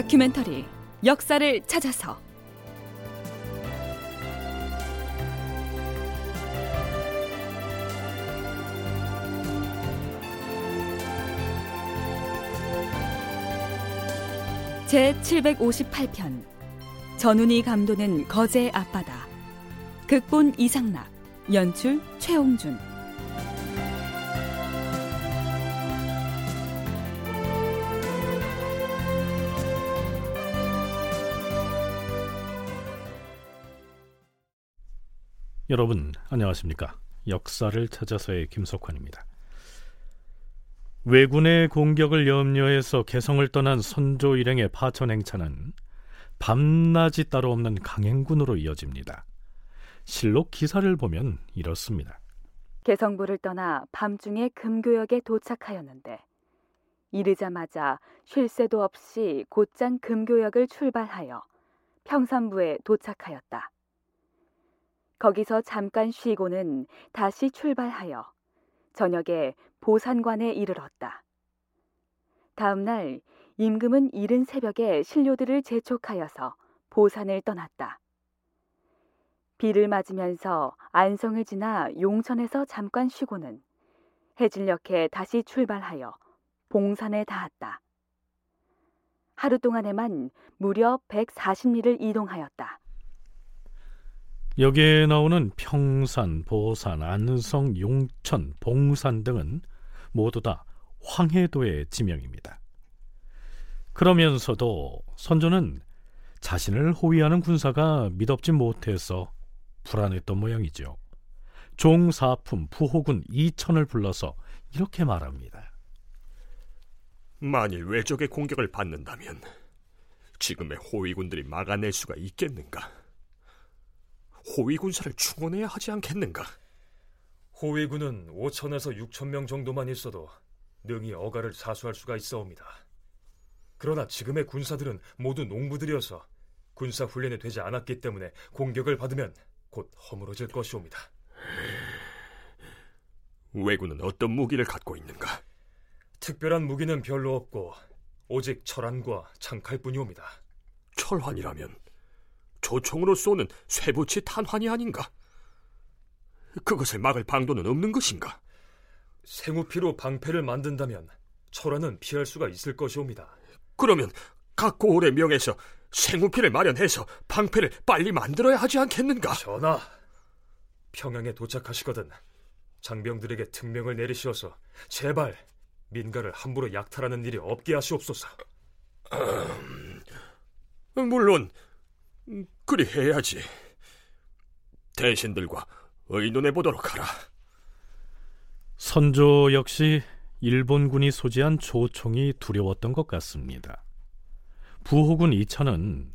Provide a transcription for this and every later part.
다큐멘터리 역사를 찾아서. 제 758편 전운이 감도는 거제 앞바다. 극본 이상락 연출 최홍준 여러분 안녕하십니까? 역사를 찾아서의 김석환입니다. 왜군의 공격을 염려해서 개성을 떠난 선조 일행의 파천 행차는 밤낮이 따로 없는 강행군으로 이어집니다. 실록 기사를 보면 이렇습니다. 개성부를 떠나 밤중에 금교역에 도착하였는데 이르자마자 쉴 새도 없이 곧장 금교역을 출발하여 평산부에 도착하였다. 거기서 잠깐 쉬고는 다시 출발하여 저녁에 보산관에 이르렀다. 다음 날 임금은 이른 새벽에 신료들을 재촉하여서 보산을 떠났다. 비를 맞으면서 안성을 지나 용천에서 잠깐 쉬고는 해질녘에 다시 출발하여 봉산에 닿았다. 하루 동안에만 무려 140리를 이동하였다. 여기에 나오는 평산, 보산, 안성, 용천, 봉산 등은 모두 다 황해도의 지명입니다. 그러면서도 선조는 자신을 호위하는 군사가 믿업지 못해서 불안했던 모양이죠. 종사품 부호군 이천을 불러서 이렇게 말합니다. 만일 외적의 공격을 받는다면 지금의 호위군들이 막아낼 수가 있겠는가? 호위 군사를 충원해야 하지 않겠는가? 호위군은 5천에서 6천 명 정도만 있어도 능히 어가를 사수할 수가 있어옵니다. 그러나 지금의 군사들은 모두 농부들이어서 군사 훈련이 되지 않았기 때문에 공격을 받으면 곧 허물어질 것이옵니다. 왜군은 어떤 무기를 갖고 있는가? 특별한 무기는 별로 없고 오직 철안과 창칼뿐이옵니다. 철환이라면 조총으로 쏘는 쇠붙이 탄환이 아닌가? 그것을 막을 방도는 없는 것인가? 생우피로 방패를 만든다면 철화는 피할 수가 있을 것이옵니다. 그러면 각 고을의 명에서 생우피를 마련해서 방패를 빨리 만들어야 하지 않겠는가? 전하, 평양에 도착하시거든 장병들에게 특명을 내리시어서 제발 민가를 함부로 약탈하는 일이 없게 하시옵소서. 음, 물론 그리 해야지. 대신들과 의논해 보도록 하라. 선조 역시 일본군이 소지한 조총이 두려웠던 것 같습니다. 부호군 이천은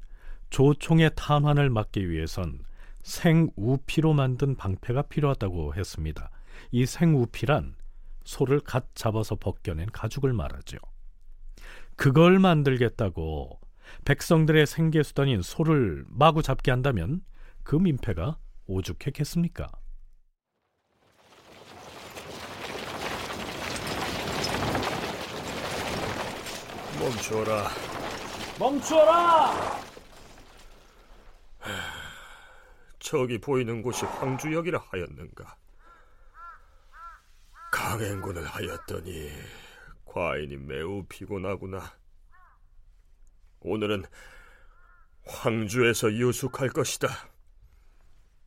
조총의 탄환을 막기 위해선 생우피로 만든 방패가 필요하다고 했습니다. 이 생우피란 소를 갓 잡아서 벗겨낸 가죽을 말하죠. 그걸 만들겠다고 백성들의 생계 수단인 소를 마구 잡게 한다면 그 민폐가 오죽했겠습니까? 멈춰라. 멈춰라! 저기 보이는 곳이 황주역이라 하였는가? 강행군을 하였더니 과인이 매우 피곤하구나. 오늘은 황주에서 유숙할 것이다.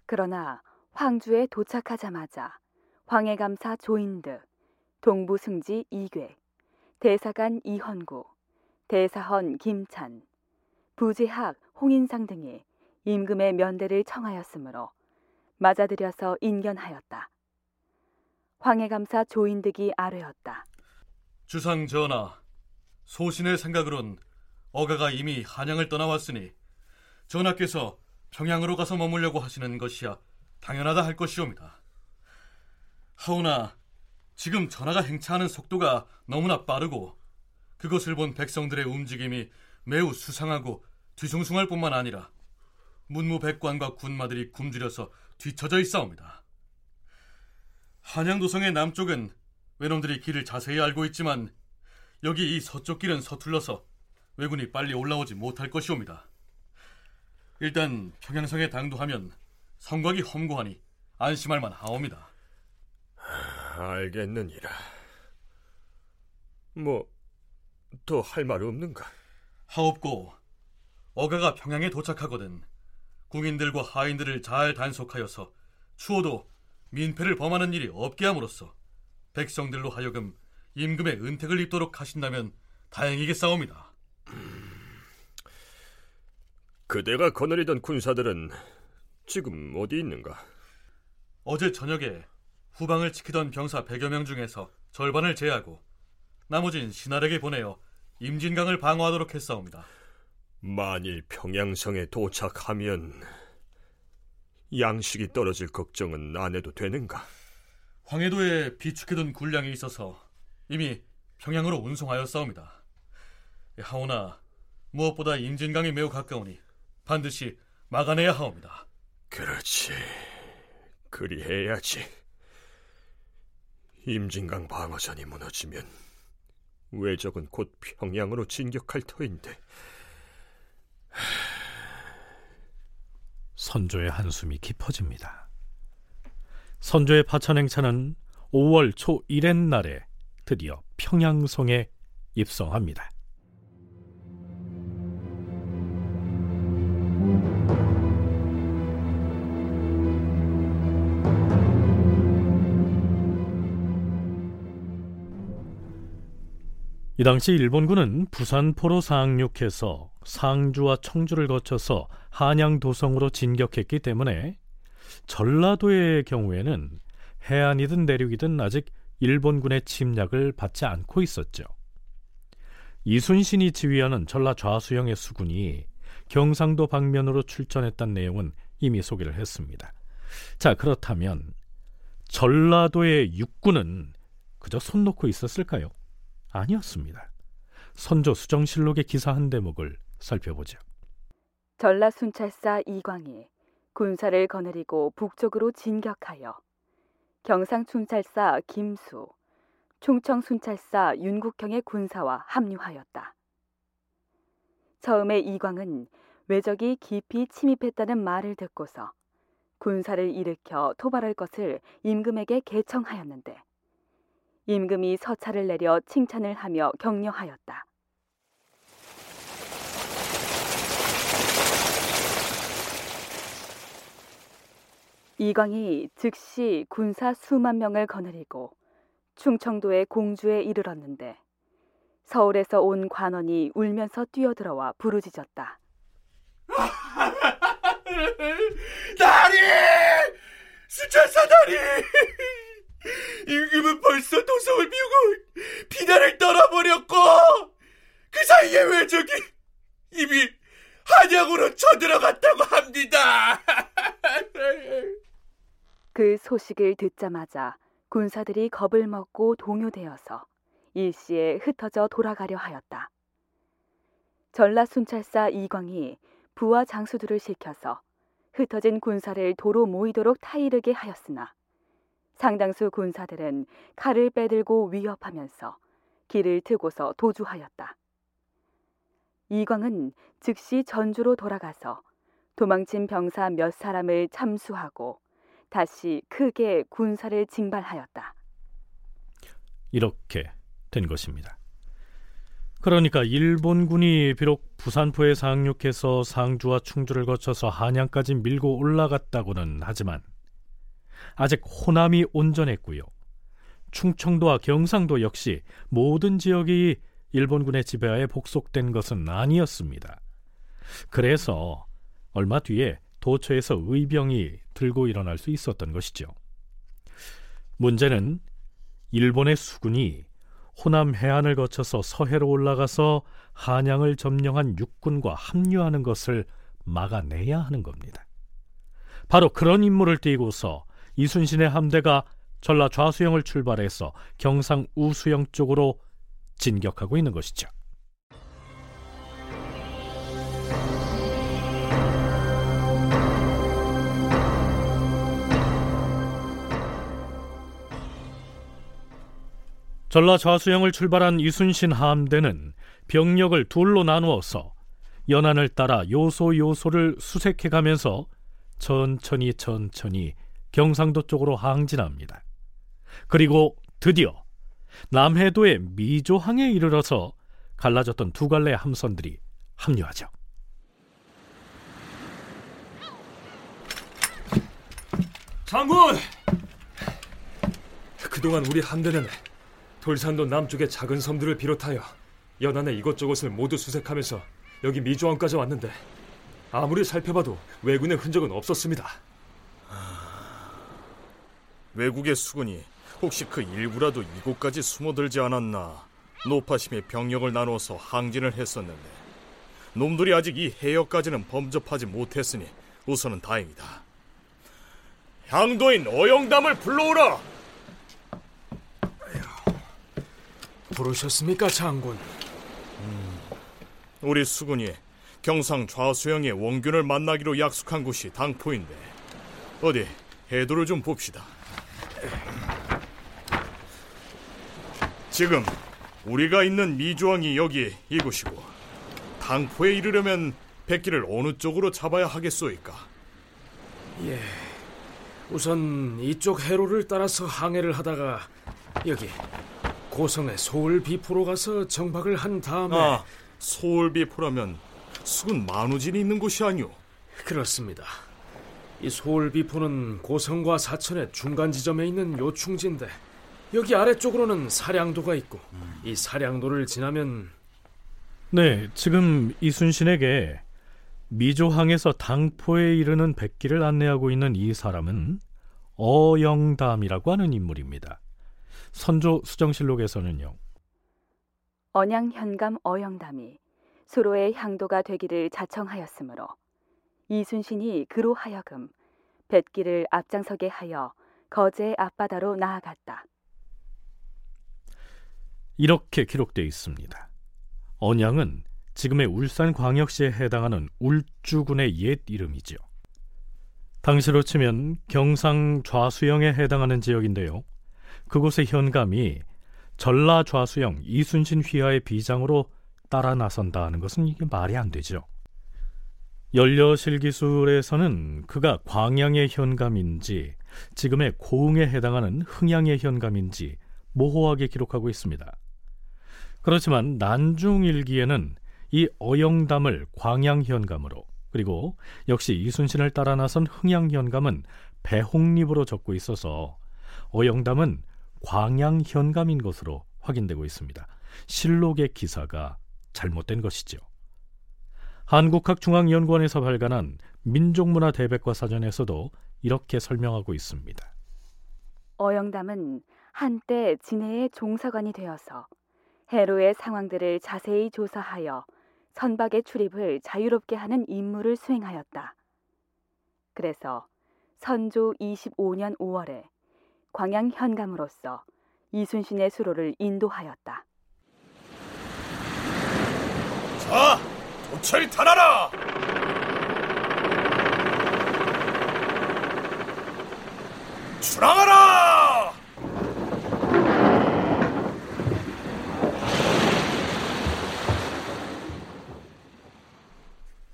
그러나 황주에 도착하자마자 황해감사 조인드, 동부승지 이괴, 대사관 이헌구, 대사헌 김찬, 부제학 홍인상 등이 임금의 면대를 청하였으므로 맞아들여서 인견하였다. 황해감사 조인득이 아뢰었다. 주상 전하, 소신의 생각으론 어가가 이미 한양을 떠나왔으니 전하께서 평양으로 가서 머물려고 하시는 것이야 당연하다 할 것이옵니다. 하오나 지금 전하가 행차하는 속도가 너무나 빠르고 그것을 본 백성들의 움직임이 매우 수상하고 뒤숭숭할 뿐만 아니라 문무백관과 군마들이 굶주려서 뒤처져 있사옵니다. 한양도성의 남쪽은 외놈들이 길을 자세히 알고 있지만 여기 이 서쪽 길은 서툴러서 왜군이 빨리 올라오지 못할 것이옵니다. 일단 평양성에 당도하면 성곽이 험고하니 안심할 만하옵니다. 알겠느니라. 뭐더할말 없는가? 하옵고 어가가 평양에 도착하거든 궁인들과 하인들을 잘 단속하여서 추호도 민폐를 범하는 일이 없게 함으로써 백성들로 하여금 임금의 은택을 입도록 하신다면 다행이겠사옵니다. 그대가 거느리던 군사들은 지금 어디 있는가? 어제 저녁에 후방을 지키던 병사 100여 명 중에서 절반을 제하고 나머진 신하에게 보내어 임진강을 방어하도록 했사옵니다. 만일 평양성에 도착하면 양식이 떨어질 걱정은 안 해도 되는가? 황해도에 비축해둔 군량이 있어서 이미 평양으로 운송하였사옵니다. 하오나 무엇보다 임진강이 매우 가까우니 반드시 막아내야 하옵니다. 그렇지. 그리해야지. 임진강 방어전이 무너지면 왜적은 곧 평양으로 진격할 터인데 선조의 한숨이 깊어집니다. 선조의 파천 행차는 5월 초 1의 날에 드디어 평양성에 입성합니다. 이 당시 일본군은 부산포로 상륙해서 상주와 청주를 거쳐서 한양 도성으로 진격했기 때문에 전라도의 경우에는 해안이든 내륙이든 아직 일본군의 침략을 받지 않고 있었죠. 이순신이 지휘하는 전라 좌수영의 수군이 경상도 방면으로 출전했던 내용은 이미 소개를 했습니다. 자, 그렇다면 전라도의 육군은 그저 손 놓고 있었을까요? 아니었습니다. 선조 수정실록의 기사 한 대목을 살펴보죠. 전라 순찰사 이광이 군사를 거느리고 북쪽으로 진격하여 경상 순찰사 김수, 충청 순찰사 윤국형의 군사와 합류하였다. 처음에 이광은 외적이 깊이 침입했다는 말을 듣고서 군사를 일으켜 토발할 것을 임금에게 개청하였는데 임금이 서찰을 내려 칭찬을 하며 격려하였다. 이광이 즉시 군사 수만 명을 거느리고 충청도의 공주에 이르렀는데 서울에서 온 관원이 울면서 뛰어들어와 부르짖었다. 나리! 수천사 나리! 임금은 벌써 도성을 비우고 비단을 떠나버렸고 그 사이에 왜적이 이미 한양으로 쳐들어갔다고 합니다. 그 소식을 듣자마자 군사들이 겁을 먹고 동요되어서 일시에 흩어져 돌아가려 하였다. 전라 순찰사 이광이 부하 장수들을 시켜서 흩어진 군사를 도로 모이도록 타이르게 하였으나 상당수 군사들은 칼을 빼들고 위협하면서 길을 트고서 도주하였다. 이광은 즉시 전주로 돌아가서 도망친 병사 몇 사람을 참수하고 다시 크게 군사를 징발하였다. 이렇게 된 것입니다. 그러니까 일본군이 비록 부산포에 상륙해서 상주와 충주를 거쳐서 한양까지 밀고 올라갔다고는 하지만 아직 호남이 온전했고요. 충청도와 경상도 역시 모든 지역이 일본군의 지배하에 복속된 것은 아니었습니다. 그래서 얼마 뒤에 도처에서 의병이 들고 일어날 수 있었던 것이죠. 문제는 일본의 수군이 호남 해안을 거쳐서 서해로 올라가서 한양을 점령한 육군과 합류하는 것을 막아내야 하는 겁니다. 바로 그런 임무를 띠고서 이순신의 함대가 전라 좌수영을 출발해서 경상 우수영 쪽으로 진격하고 있는 것이죠. 전라 좌수영을 출발한 이순신 함대는 병력을 둘로 나누어서 연안을 따라 요소 요소를 수색해 가면서 천천히 천천히 경상도 쪽으로 항진합니다. 그리고 드디어 남해도의 미조항에 이르러서 갈라졌던 두 갈래의 함선들이 합류하죠. 장군! 그동안 우리 함대는 돌산도 남쪽의 작은 섬들을 비롯하여 연안의 이것저것을 모두 수색하면서 여기 미조항까지 왔는데 아무리 살펴봐도 왜군의 흔적은 없었습니다. 외국의 수군이 혹시 그 일부라도 이곳까지 숨어들지 않았나 노파심의 병력을 나누어서 항진을 했었는데 놈들이 아직 이 해역까지는 범접하지 못했으니 우선은 다행이다. 향도인 어영담을 불러오라. 부르셨습니까, 장군? 우리 수군이 경상 좌수영의 원균을 만나기로 약속한 곳이 당포인데 어디 해도를 좀 봅시다. 지금 우리가 있는 미조항이 여기 이곳이고 당포에 이르려면 백기를 어느 쪽으로 잡아야 하겠소이까? 예. 우선 이쪽 해로를 따라서 항해를 하다가 여기 고성의 소울 비포로 가서 정박을 한 다음에 아, 소울비포라면 수군 만우진이 있는 곳이 아니오. 그렇습니다. 이 소울 비포는 고성과 사천의 중간 지점에 있는 요충지인데 여기 아래쪽으로는 사량도가 있고 이 사량도를 지나면 네, 지금 이순신에게 미조항에서 당포에 이르는 백기를 안내하고 있는 이 사람은 어영담이라고 하는 인물입니다. 선조 수정실록에서는요. 언양 현감 어영담이 수로의 향도가 되기를 자청하였으므로 이순신이 그로 하여금 뱃길을 앞장서게 하여 거제 앞바다로 나아갔다. 이렇게 기록되어 있습니다. 언양은 지금의 울산광역시에 해당하는 울주군의 옛 이름이죠. 당시로 치면 경상 좌수영에 해당하는 지역인데요. 그곳의 현감이 전라 좌수영 이순신 휘하의 비장으로 따라 나선다 하는 것은 이게 말이 안 되죠. 연려실 기술에서는 그가 광양의 현감인지 지금의 고흥에 해당하는 흥양의 현감인지 모호하게 기록하고 있습니다. 그렇지만 난중일기에는 이 어영담을 광양현감으로 그리고 역시 이순신을 따라 나선 흥양현감은 배홍립으로 적고 있어서 어영담은 광양현감인 것으로 확인되고 있습니다. 실록의 기사가 잘못된 것이죠. 한국학중앙연구원에서 발간한 민족문화 대백과 사전에서도 이렇게 설명하고 있습니다. 어영담은 한때 진해의 종사관이 되어서 해로의 상황들을 자세히 조사하여 선박의 출입을 자유롭게 하는 임무를 수행하였다. 그래서 선조 25년 5월에 광양 현감으로서 이순신의 수로를 인도하였다. 자, 도철이 달아라! 출항하라!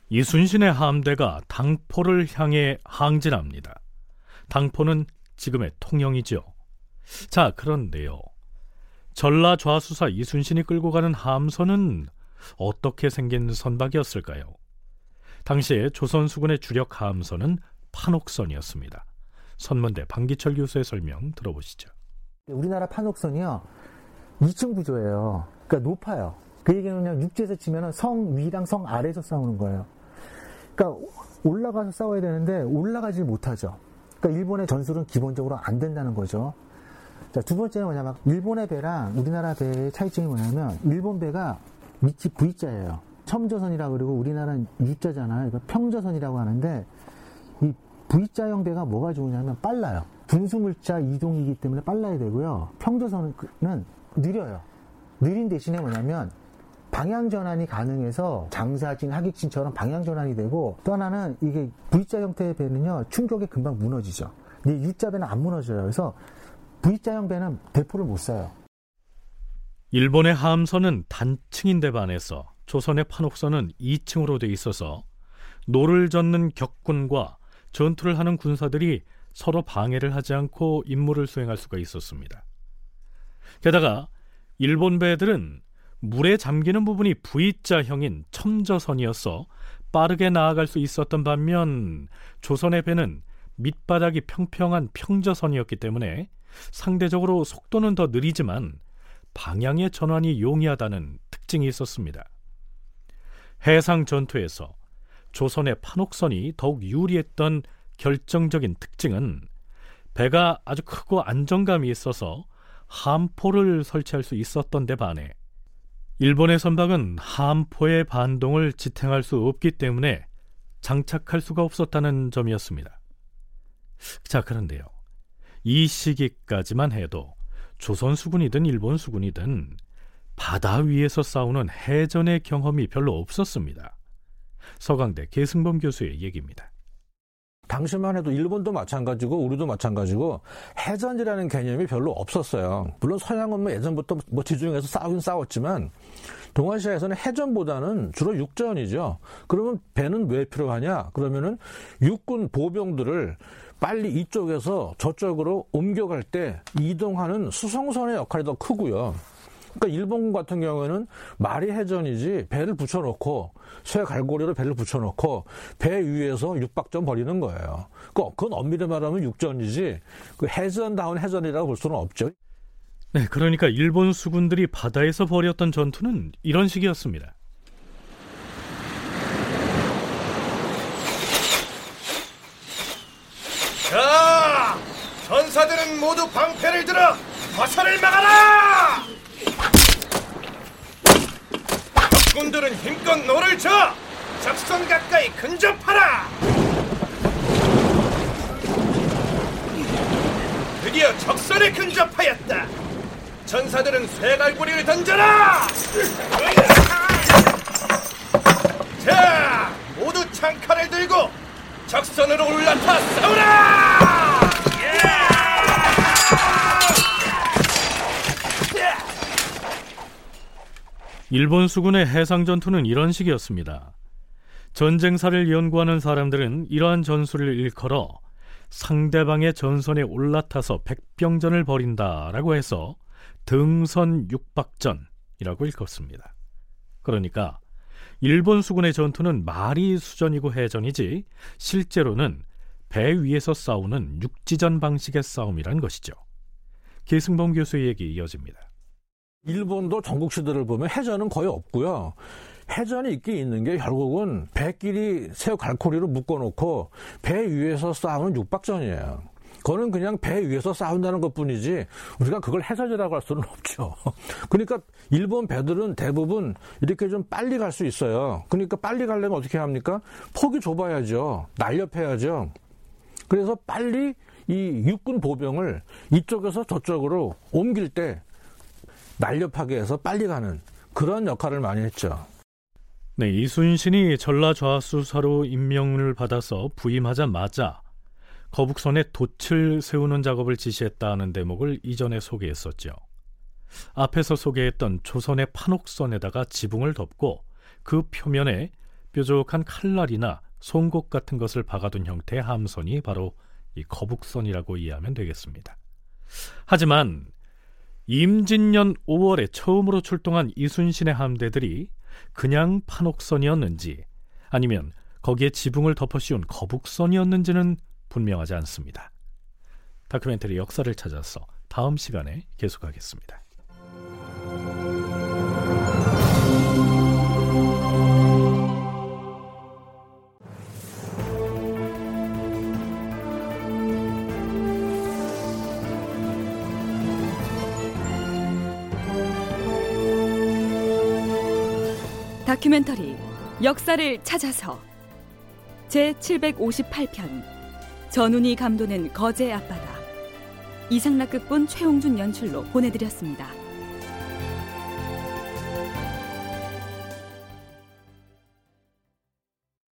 이순신의 함대가 당포를 향해 항진합니다. 당포는 지금의 통영이죠. 자, 그런데요. 전라 좌수사 이순신이 끌고 가는 함선은 어떻게 생긴 선박이었을까요? 당시에 조선 수군의 주력 함선은 판옥선이었습니다. 선문대 방기철 교수의 설명 들어보시죠. 우리나라 판옥선이요. 2층 구조예요. 그러니까 높아요. 그 얘기는 그냥 육지에서 치면 성 위랑 성 아래에서 싸우는 거예요. 그러니까 올라가서 싸워야 되는데 올라가지 못하죠. 그러니까 일본의 전술은 기본적으로 안 된다는 거죠. 자, 두 번째는 뭐냐면 일본의 배랑 우리나라 배의 차이점이 뭐냐면 일본 배가 밑이 V자예요. 첨조선이라고 그러고 우리나라는 U자잖아요. 그러니까 평조선이라고 하는데 이 V자형 배가 뭐가 좋으냐면 빨라요. 분수물자 이동이기 때문에 빨라야 되고요. 평조선은 느려요. 느린 대신에 뭐냐면 방향 전환이 가능해서 장사진, 학익진처럼 방향 전환이 되고 또 하나는 이게 V자 형태의 배는요 충격에 금방 무너지죠. 근데 U자 배는 안 무너져요. 그래서 V자형 배는 대포를 못 쏴요. 일본의 함선은 단층인데 반해서 조선의 판옥선은 2층으로 돼 있어서 노를 젓는 격군과 전투를 하는 군사들이 서로 방해를 하지 않고 임무를 수행할 수가 있었습니다. 게다가 일본 배들은 물에 잠기는 부분이 V자형인 첨저선이어서 빠르게 나아갈 수 있었던 반면 조선의 배는 밑바닥이 평평한 평저선이었기 때문에 상대적으로 속도는 더 느리지만 방향의 전환이 용이하다는 특징이 있었습니다. 해상 전투에서 조선의 판옥선이 더욱 유리했던 결정적인 특징은 배가 아주 크고 안정감이 있어서 함포를 설치할 수 있었던 데 반해 일본의 선박은 함포의 반동을 지탱할 수 없기 때문에 장착할 수가 없었다는 점이었습니다. 자, 그런데요. 이 시기까지만 해도 조선 수군이든 일본 수군이든 바다 위에서 싸우는 해전의 경험이 별로 없었습니다. 서강대 계승범 교수의 얘기입니다. 당시만 해도 일본도 마찬가지고 우리도 마찬가지고 해전이라는 개념이 별로 없었어요. 물론 서양은 뭐 예전부터 뭐 지중해에서 싸우긴 싸웠지만 동아시아에서는 해전보다는 주로 육전이죠. 그러면 배는 왜 필요하냐? 그러면은 육군 보병들을 빨리 이쪽에서 저쪽으로 옮겨갈 때 이동하는 수송선의 역할이 더 크고요. 그러니까 일본 같은 경우에는 말이 해전이지 배를 붙여놓고 쇠 갈고리로 배를 붙여놓고 배 위에서 육박전 벌이는 거예요. 그건 엄밀히 말하면 육전이지 그 해전다운 해전이라고 볼 수는 없죠. 네, 그러니까 일본 수군들이 바다에서 벌였던 전투는 이런 식이었습니다. 자, 전사들은 모두 방패를 들어 화살을 막아라! 적군들은 힘껏 노를 쳐! 적선 가까이 근접하라! 드디어 적선에 근접하였다! 전사들은 쇠갈고리를 던져라! 자, 모두 창칼을 들고 적선으로 올라타 싸우라! 일본 수군의 해상 전투는 이런 식이었습니다. 전쟁사를 연구하는 사람들은 이러한 전술을 일컬어 상대방의 전선에 올라타서 백병전을 벌인다라고 해서 등선 육박전이라고 일컫습니다. 그러니까 일본 수군의 전투는 말이 수전이고 해전이지 실제로는 배 위에서 싸우는 육지전 방식의 싸움이란 것이죠. 계승범 교수의 얘기 이어집니다. 일본도 전국 시대를 보면 해전은 거의 없고요. 해전이 있긴 있는 게 결국은 배끼리 새우 갈코리로 묶어놓고 배 위에서 싸우는 육박전이에요. 그거는 그냥 배 위에서 싸운다는 것 뿐이지 우리가 그걸 해전이라고 할 수는 없죠. 그러니까 일본 배들은 대부분 이렇게 좀 빨리 갈 수 있어요. 그러니까 빨리 가려면 어떻게 합니까? 폭이 좁아야죠. 날렵해야죠. 그래서 빨리 이 육군 보병을 이쪽에서 저쪽으로 옮길 때 날렵하게 해서 빨리 가는 그런 역할을 많이 했죠. 네, 이순신이 전라좌수사로 임명을 받아서 부임하자마자 거북선에 돛을 세우는 작업을 지시했다는 대목을 이전에 소개했었죠. 앞에서 소개했던 조선의 판옥선에다가 지붕을 덮고 그 표면에 뾰족한 칼날이나 송곳 같은 것을 박아둔 형태의 함선이 바로 이 거북선이라고 이해하면 되겠습니다. 하지만 임진년 5월에 처음으로 출동한 이순신의 함대들이 그냥 판옥선이었는지 아니면 거기에 지붕을 덮어씌운 거북선이었는지는 분명하지 않습니다. 다큐멘터리 역사를 찾아서 다음 시간에 계속하겠습니다. 다큐멘터리 역사를 찾아서 제 758편 전운이 감도는 거제 앞바다 이상락극본 최홍준 연출로 보내드렸습니다.